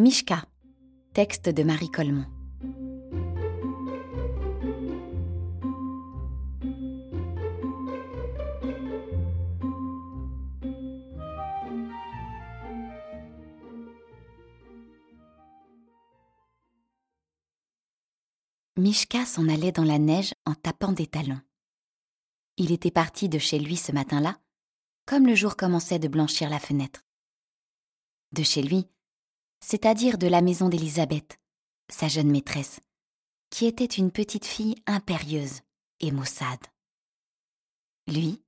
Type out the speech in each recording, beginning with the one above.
Mishka, texte de Marie Colmont. Mishka s'en allait dans la neige en tapant des talons. Il était parti de chez lui ce matin-là, comme le jour commençait de blanchir la fenêtre. De chez lui, c'est-à-dire de la maison d'Élisabeth, sa jeune maîtresse, qui était une petite fille impérieuse et maussade. Lui,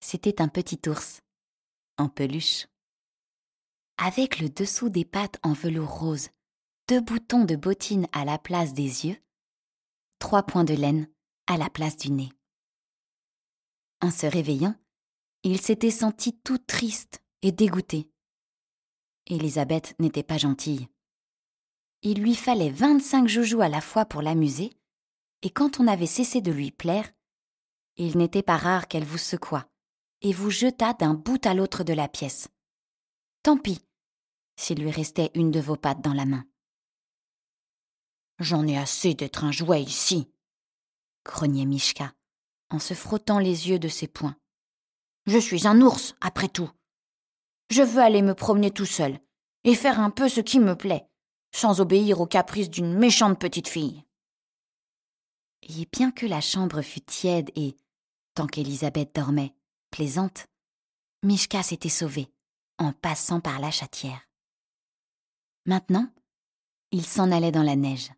c'était un petit ours, en peluche. Avec le dessous des pattes en velours rose, deux boutons de bottines à la place des yeux, trois points de laine à la place du nez. En se réveillant, il s'était senti tout triste et dégoûté. Élisabeth n'était pas gentille. Il lui fallait vingt-cinq joujoux à la fois pour l'amuser, et quand on avait cessé de lui plaire, il n'était pas rare qu'elle vous secoua et vous jeta d'un bout à l'autre de la pièce. Tant pis, s'il lui restait une de vos pattes dans la main. J'en ai assez d'être un jouet ici, grognait Mishka, en se frottant les yeux de ses poings. Je suis un ours, après tout. Je veux aller me promener tout seul et faire un peu ce qui me plaît, sans obéir aux caprices d'une méchante petite fille. Et bien que la chambre fût tiède et, tant qu'Élisabeth dormait, plaisante, Mishka s'était sauvé en passant par la chatière. Maintenant, il s'en allait dans la neige.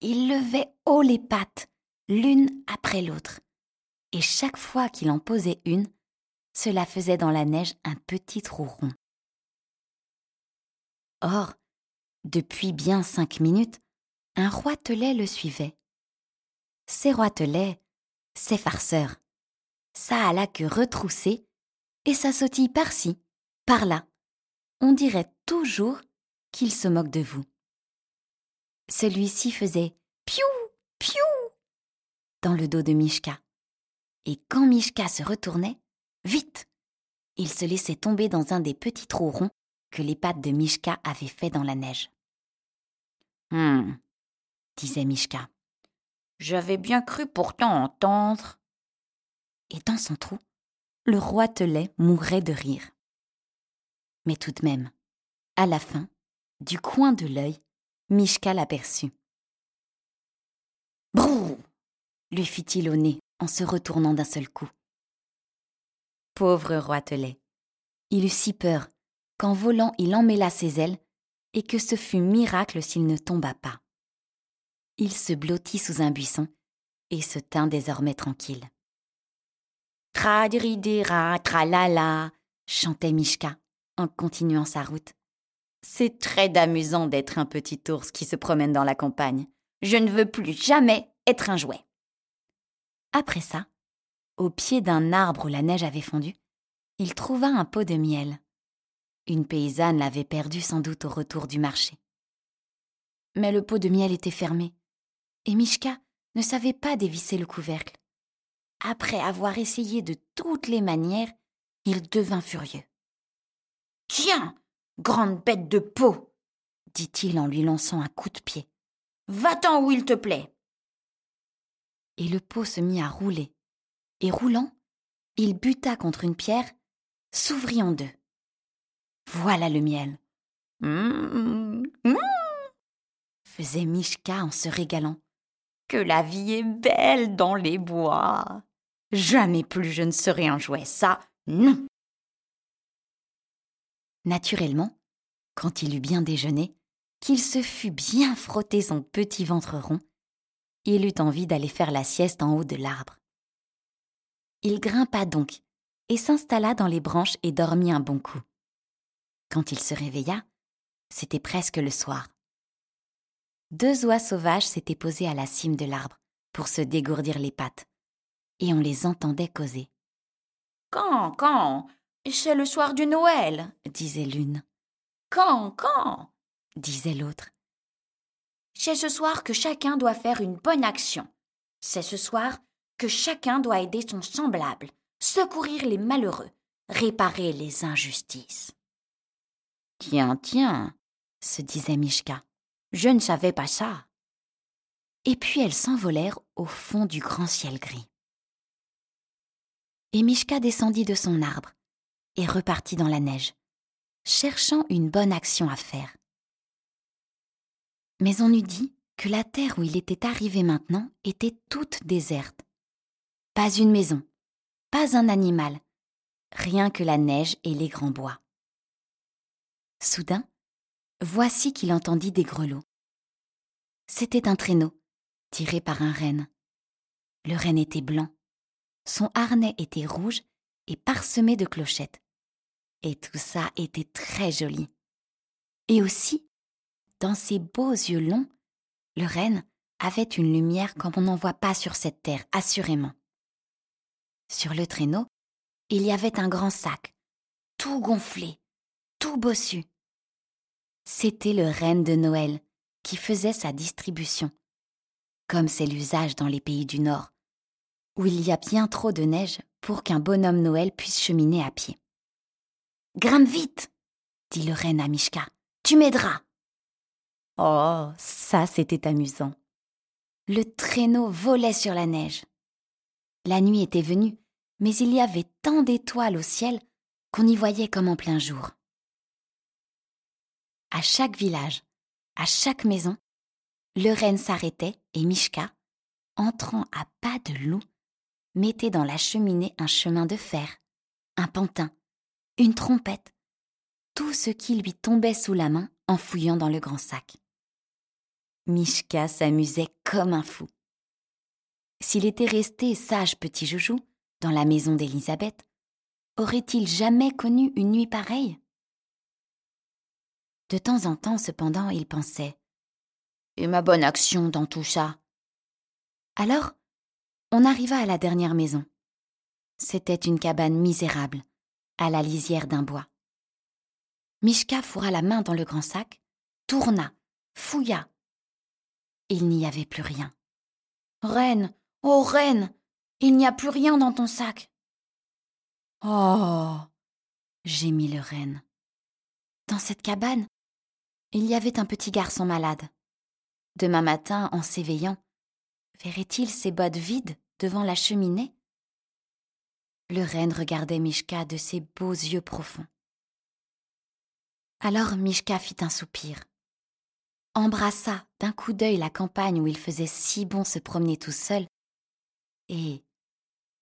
Il levait haut les pattes, l'une après l'autre, et chaque fois qu'il en posait une, cela faisait dans la neige un petit trou rond. Or, depuis bien cinq minutes, un roitelet le suivait. Ces roitelets, ces farceurs, ça a la queue retroussée et ça sautille par-ci, par-là. On dirait toujours qu'il se moque de vous. Celui-ci faisait piou, piou dans le dos de Mishka. Et quand Mishka se retournait, vite, il se laissait tomber dans un des petits trous ronds que les pattes de Mishka avaient fait dans la neige. Hum, disait Mishka. J'avais bien cru pourtant entendre. Et dans son trou, le roi Telet mourait de rire. Mais tout de même, à la fin, du coin de l'œil, Mishka l'aperçut. Brrr lui fit-il au nez en se retournant d'un seul coup. Pauvre roitelet. Il eut si peur qu'en volant il emmêla ses ailes et que ce fut miracle s'il ne tomba pas. Il se blottit sous un buisson et se tint désormais tranquille. Tradiridira, tralala, chantait Mishka en continuant sa route. C'est très amusant d'être un petit ours qui se promène dans la campagne. Je ne veux plus jamais être un jouet. Après ça, au pied d'un arbre où la neige avait fondu, il trouva un pot de miel. Une paysanne l'avait perdu sans doute au retour du marché. Mais le pot de miel était fermé, et Mishka ne savait pas dévisser le couvercle. Après avoir essayé de toutes les manières, il devint furieux. Tiens, grande bête de peau dit-il en lui lançant un coup de pied. Va-t'en où il te plaît. Et le pot se mit à rouler, et roulant, il buta contre une pierre, s'ouvrit en deux. Voilà le miel. Mmh, mmh, faisait Mishka en se régalant. Que la vie est belle dans les bois. Jamais plus je ne serai un jouet, ça, non. Naturellement, quand il eut bien déjeuné, qu'il se fut bien frotté son petit ventre rond, il eut envie d'aller faire la sieste en haut de l'arbre. Il grimpa donc et s'installa dans les branches et dormit un bon coup. Quand il se réveilla, c'était presque le soir. Deux oies sauvages s'étaient posées à la cime de l'arbre pour se dégourdir les pattes, et on les entendait causer. Quand, quand? C'est le soir du Noël, disait l'une. Quand, quand disait l'autre. C'est ce soir que chacun doit faire une bonne action. C'est ce soir que chacun doit aider son semblable, secourir les malheureux, réparer les injustices. Tiens, tiens, se disait Mishka. Je ne savais pas ça. Et puis elles s'envolèrent au fond du grand ciel gris. Et Mishka descendit de son arbre et repartit dans la neige, cherchant une bonne action à faire. Mais on eût dit que la terre où il était arrivé maintenant était toute déserte. Pas une maison, pas un animal, rien que la neige et les grands bois. Soudain, voici qu'il entendit des grelots. C'était un traîneau, tiré par un renne. Le renne était blanc, son harnais était rouge et parsemé de clochettes. Et tout ça était très joli. Et aussi, dans ses beaux yeux longs, le renne avait une lumière comme on n'en voit pas sur cette terre, assurément. Sur le traîneau, il y avait un grand sac, tout gonflé, tout bossu. C'était le renne de Noël qui faisait sa distribution, comme c'est l'usage dans les pays du Nord, où il y a bien trop de neige pour qu'un bonhomme Noël puisse cheminer à pied. Grimpe vite, dit le renne à Mishka, tu m'aideras. Oh, ça c'était amusant. Le traîneau volait sur la neige. La nuit était venue, mais il y avait tant d'étoiles au ciel qu'on y voyait comme en plein jour. À chaque village, à chaque maison, le renne s'arrêtait et Mishka, entrant à pas de loup, mettait dans la cheminée un chemin de fer, un pantin, une trompette, tout ce qui lui tombait sous la main en fouillant dans le grand sac. Mishka s'amusait comme un fou. S'il était resté sage petit joujou dans la maison d'Élisabeth, aurait-il jamais connu une nuit pareille? De temps en temps, cependant, il pensait Et ma bonne action dans tout ça? Alors, on arriva à la dernière maison. C'était une cabane misérable, à la lisière d'un bois. Mishka fourra la main dans le grand sac, tourna, fouilla. Il n'y avait plus rien. Reine, oh reine, il n'y a plus rien dans ton sac. Oh gémit le renne. Dans cette cabane, il y avait un petit garçon malade. Demain matin, en s'éveillant, verrait-il ses bottes vides devant la cheminée? Le renne regardait Mishka de ses beaux yeux profonds. Alors Mishka fit un soupir, embrassa d'un coup d'œil la campagne où il faisait si bon se promener tout seul, et,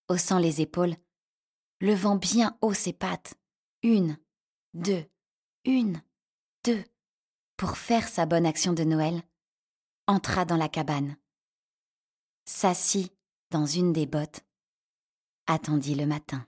haussant les épaules, levant bien haut ses pattes, une, deux, une, deux, pour faire sa bonne action de Noël, entra dans la cabane, s'assit dans une des bottes, attendit le matin.